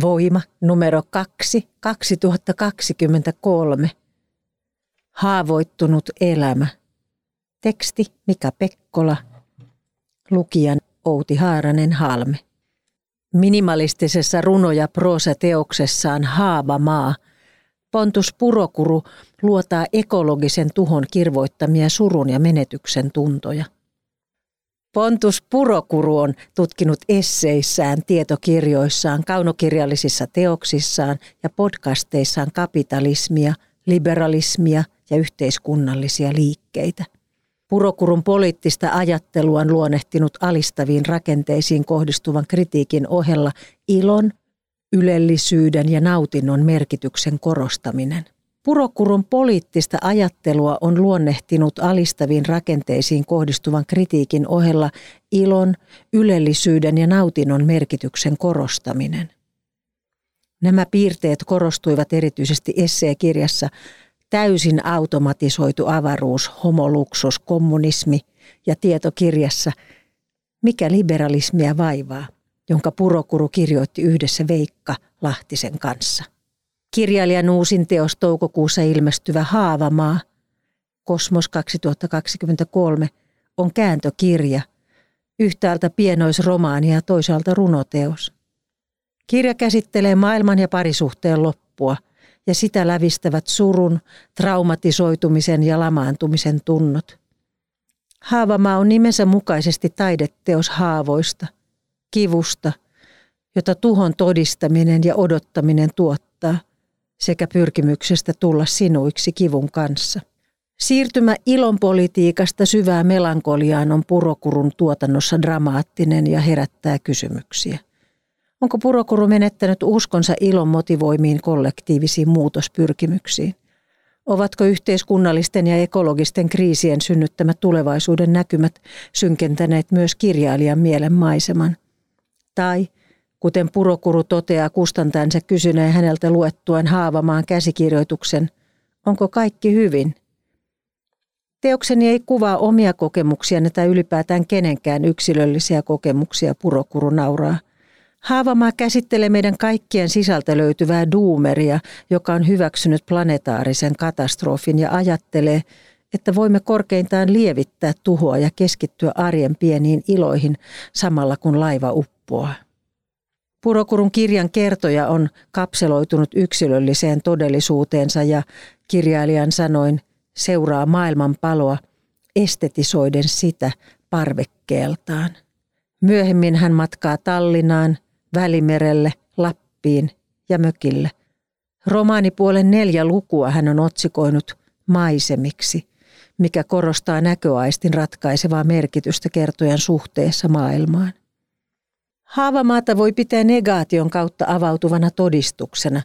Voima numero 2 2023. Haavoittunut elämä. Teksti Mika Pekkola. Lukijan Outi Haaranen Halme. Minimalistisessa runo- ja proosateoksessaan Haava maa Pontus Purokuru luotaa ekologisen tuhon kirvoittamia surun ja menetyksen tuntoja. Pontus Purokuru on tutkinut esseissään, tietokirjoissaan, kaunokirjallisissa teoksissaan ja podcasteissaan kapitalismia, liberalismia ja yhteiskunnallisia liikkeitä – Purokurun poliittista ajattelua on luonnehtinut alistaviin rakenteisiin kohdistuvan kritiikin ohella ilon, ylellisyyden ja nautinnon merkityksen korostaminen. Purokurun poliittista ajattelua on luonnehtinut alistaviin rakenteisiin kohdistuvan kritiikin ohella ilon, ylellisyyden ja nautinnon merkityksen korostaminen. Nämä piirteet korostuivat erityisesti esseekirjassa täysin automatisoitu avaruus, homoluksus, kommunismi ja tietokirjassa Mikä liberalismia vaivaa, jonka Purokuru kirjoitti yhdessä Veikka Lahtisen kanssa. Kirjailijan uusin teos toukokuussa ilmestyvä Haavamaa, Kosmos 2023, on kääntökirja, yhtäältä pienoisromaani ja toisaalta runoteos. Kirja käsittelee maailman ja parisuhteen loppua – ja sitä lävistävät surun, traumatisoitumisen ja lamaantumisen tunnot. Haavamaa on nimensä mukaisesti taideteos haavoista, kivusta, jota tuhon todistaminen ja odottaminen tuottaa, sekä pyrkimyksestä tulla sinuiksi kivun kanssa. Siirtymä ilonpolitiikasta syvää melankoliaan on purokurun tuotannossa dramaattinen ja herättää kysymyksiä. Onko Purokuru menettänyt uskonsa ilon motivoimiin kollektiivisiin muutospyrkimyksiin? Ovatko yhteiskunnallisten ja ekologisten kriisien synnyttämät tulevaisuuden näkymät synkentäneet myös kirjailijan mielen maiseman? Tai, kuten Purokuru toteaa kustantajansa kysyneen häneltä luettuaan haavamaan käsikirjoituksen, onko kaikki hyvin? Teokseni ei kuvaa omia kokemuksia tai ylipäätään kenenkään yksilöllisiä kokemuksia, Purokuru nauraa. Haavamaa käsittelee meidän kaikkien sisältä löytyvää duumeria, joka on hyväksynyt planetaarisen katastrofin ja ajattelee, että voimme korkeintaan lievittää tuhoa ja keskittyä arjen pieniin iloihin samalla kun laiva uppoaa. Purokurun kirjan kertoja on kapseloitunut yksilölliseen todellisuuteensa ja kirjailijan sanoin seuraa maailman paloa estetisoiden sitä parvekkeeltaan. Myöhemmin hän matkaa Tallinnaan, Välimerelle, Lappiin ja mökille. Romaanipuolen neljä lukua hän on otsikoinut maisemiksi, mikä korostaa näköaistin ratkaisevaa merkitystä kertojan suhteessa maailmaan. Haavamaata voi pitää negaation kautta avautuvana todistuksena.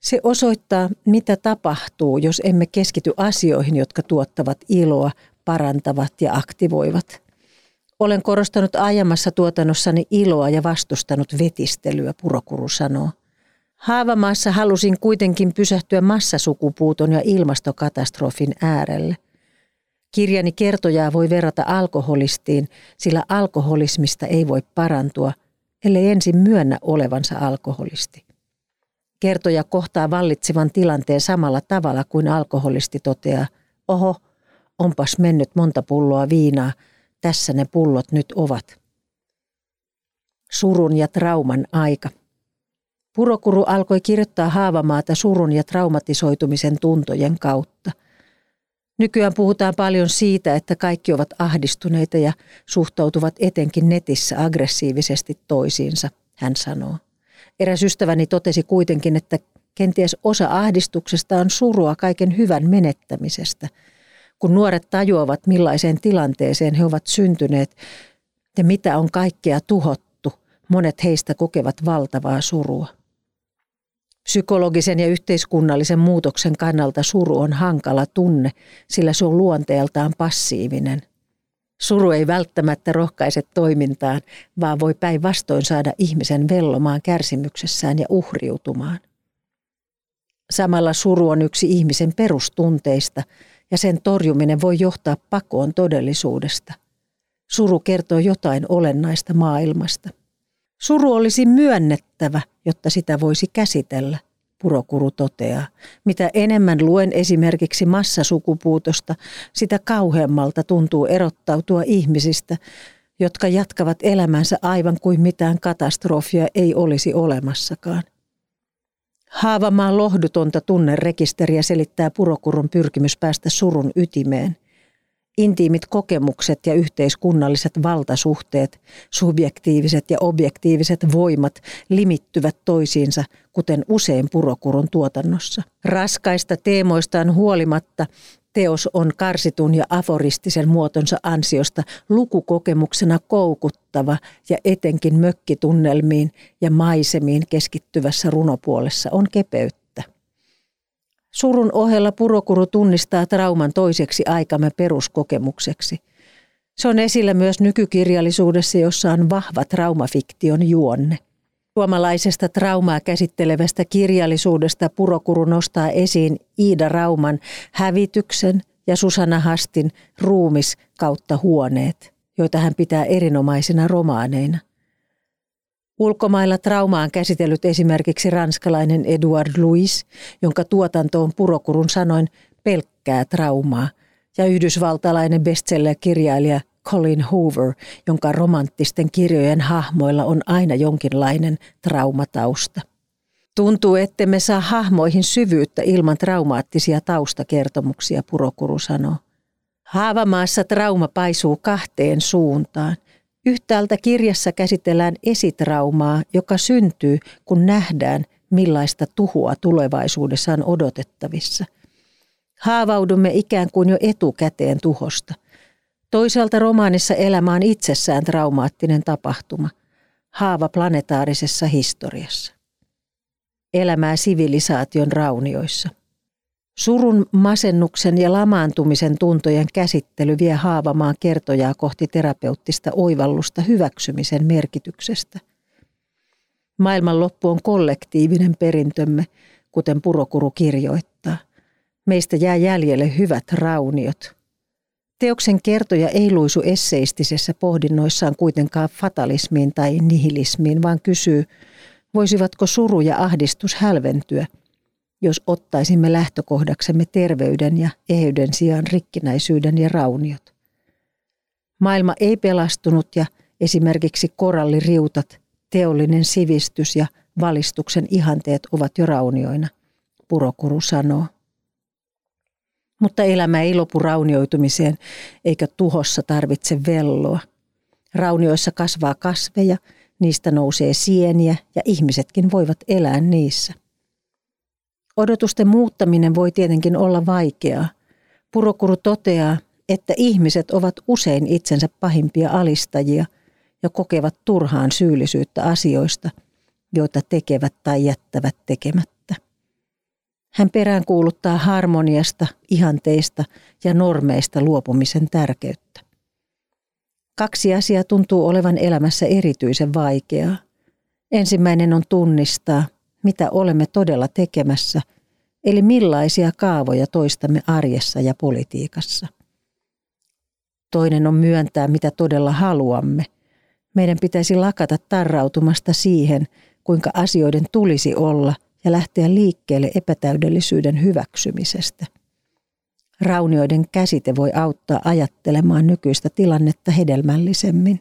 Se osoittaa, mitä tapahtuu, jos emme keskity asioihin, jotka tuottavat iloa, parantavat ja aktivoivat. Olen korostanut aiemmassa tuotannossani iloa ja vastustanut vetistelyä, Purokuru sanoo. Haavamaassa halusin kuitenkin pysähtyä massasukupuuton ja ilmastokatastrofin äärelle. Kirjani kertojaa voi verrata alkoholistiin, sillä alkoholismista ei voi parantua, ellei ensin myönnä olevansa alkoholisti. Kertoja kohtaa vallitsevan tilanteen samalla tavalla kuin alkoholisti toteaa, oho, onpas mennyt monta pulloa viinaa – tässä ne pullot nyt ovat. Surun ja trauman aika. Purokuru alkoi kirjoittaa Haavamaata surun ja traumatisoitumisen tuntojen kautta. Nykyään puhutaan paljon siitä, että kaikki ovat ahdistuneita ja suhtautuvat etenkin netissä aggressiivisesti toisiinsa, hän sanoo. Eräs ystäväni totesi kuitenkin, että kenties osa ahdistuksesta on surua kaiken hyvän menettämisestä – kun nuoret tajuavat millaiseen tilanteeseen he ovat syntyneet ja mitä on kaikkea tuhottu, Monet heistä kokevat valtavaa surua. Psykologisen ja yhteiskunnallisen muutoksen kannalta suru on hankala tunne, sillä se on luonteeltaan passiivinen. Suru ei välttämättä rohkaise toimintaan, vaan voi päinvastoin saada ihmisen vellomaan kärsimyksessään ja uhriutumaan. Samalla suru on yksi ihmisen perustunteista ja sen torjuminen voi johtaa pakoon todellisuudesta. Suru kertoo jotain olennaista maailmasta. Suru olisi myönnettävä, jotta sitä voisi käsitellä, Purokuru toteaa. Mitä enemmän luen esimerkiksi massasukupuutosta, sitä kauheammalta tuntuu erottautua ihmisistä, jotka jatkavat elämänsä aivan kuin mitään katastrofia ei olisi olemassakaan. Haavamaan lohdutonta tunnerekisteriä selittää Purokurun pyrkimys päästä surun ytimeen. Intiimit kokemukset ja yhteiskunnalliset valtasuhteet, subjektiiviset ja objektiiviset voimat limittyvät toisiinsa, kuten usein Purokurun tuotannossa. Raskaista teemoistaan huolimatta Teos on karsitun ja aforistisen muotonsa ansiosta lukukokemuksena koukuttava ja etenkin mökkitunnelmiin ja maisemiin keskittyvässä runopuolessa on kepeyttä. Surun ohella Purokuru tunnistaa trauman toiseksi aikamme peruskokemukseksi. Se on esillä myös nykykirjallisuudessa, jossa on vahva traumafiktion juonne. Suomalaisesta traumaa käsittelevästä kirjallisuudesta Purokuru nostaa esiin Iida Rauman hävityksen ja Susanna Hastin ruumis kautta huoneet, joita hän pitää erinomaisina romaaneina. Ulkomailla traumaa on käsitellyt esimerkiksi ranskalainen Edouard Louis, jonka tuotanto on Purokurun sanoin pelkkää traumaa, ja yhdysvaltalainen bestseller-kirjailija Colin Hoover, jonka romanttisten kirjojen hahmoilla on aina jonkinlainen traumatausta. Tuntuu, ettemme saa hahmoihin syvyyttä ilman traumaattisia taustakertomuksia, Purokuru sanoo. Haavamaassa trauma paisuu kahteen suuntaan. Yhtäältä kirjassa käsitellään esitraumaa, joka syntyy, kun nähdään, millaista tuhua tulevaisuudessa on odotettavissa. Haavaudumme ikään kuin jo etukäteen tuhosta – Toisaalta romaanissa elämä on itsessään traumaattinen tapahtuma, haava planetaarisessa historiassa. Elämää sivilisaation raunioissa. Surun, masennuksen ja lamaantumisen tuntojen käsittely vie haavamaan kertojaa kohti terapeuttista oivallusta hyväksymisen merkityksestä. Maailmanloppu on kollektiivinen perintömme, kuten Purokuru kirjoittaa. Meistä jää jäljelle hyvät rauniot – Teoksen kertoja ei luisu esseistisessä pohdinnoissaan kuitenkaan fatalismiin tai nihilismiin, vaan kysyy, voisivatko suru ja ahdistus hälventyä, jos ottaisimme lähtökohdaksemme terveyden ja eheyden sijaan rikkinäisyyden ja rauniot. Maailma ei pelastunut ja esimerkiksi koralliriutat, teollinen sivistys ja valistuksen ihanteet ovat jo raunioina, Purokuru sanoo. Mutta elämä ei lopu raunioitumiseen, eikä tuhossa tarvitse velloa. Raunioissa kasvaa kasveja, niistä nousee sieniä ja ihmisetkin voivat elää niissä. Odotusten muuttaminen voi tietenkin olla vaikeaa. Purokuru toteaa, että ihmiset ovat usein itsensä pahimpia alistajia ja kokevat turhaan syyllisyyttä asioista, joita tekevät tai jättävät tekemättä. Hän peräänkuuluttaa harmoniasta, ihanteista ja normeista luopumisen tärkeyttä. Kaksi asiaa tuntuu olevan elämässä erityisen vaikeaa. Ensimmäinen on tunnistaa, mitä olemme todella tekemässä, eli millaisia kaavoja toistamme arjessa ja politiikassa. Toinen on myöntää, mitä todella haluamme. Meidän pitäisi lakata tarrautumasta siihen, kuinka asioiden tulisi olla – ja lähteä liikkeelle epätäydellisyyden hyväksymisestä. Raunioiden käsite voi auttaa ajattelemaan nykyistä tilannetta hedelmällisemmin.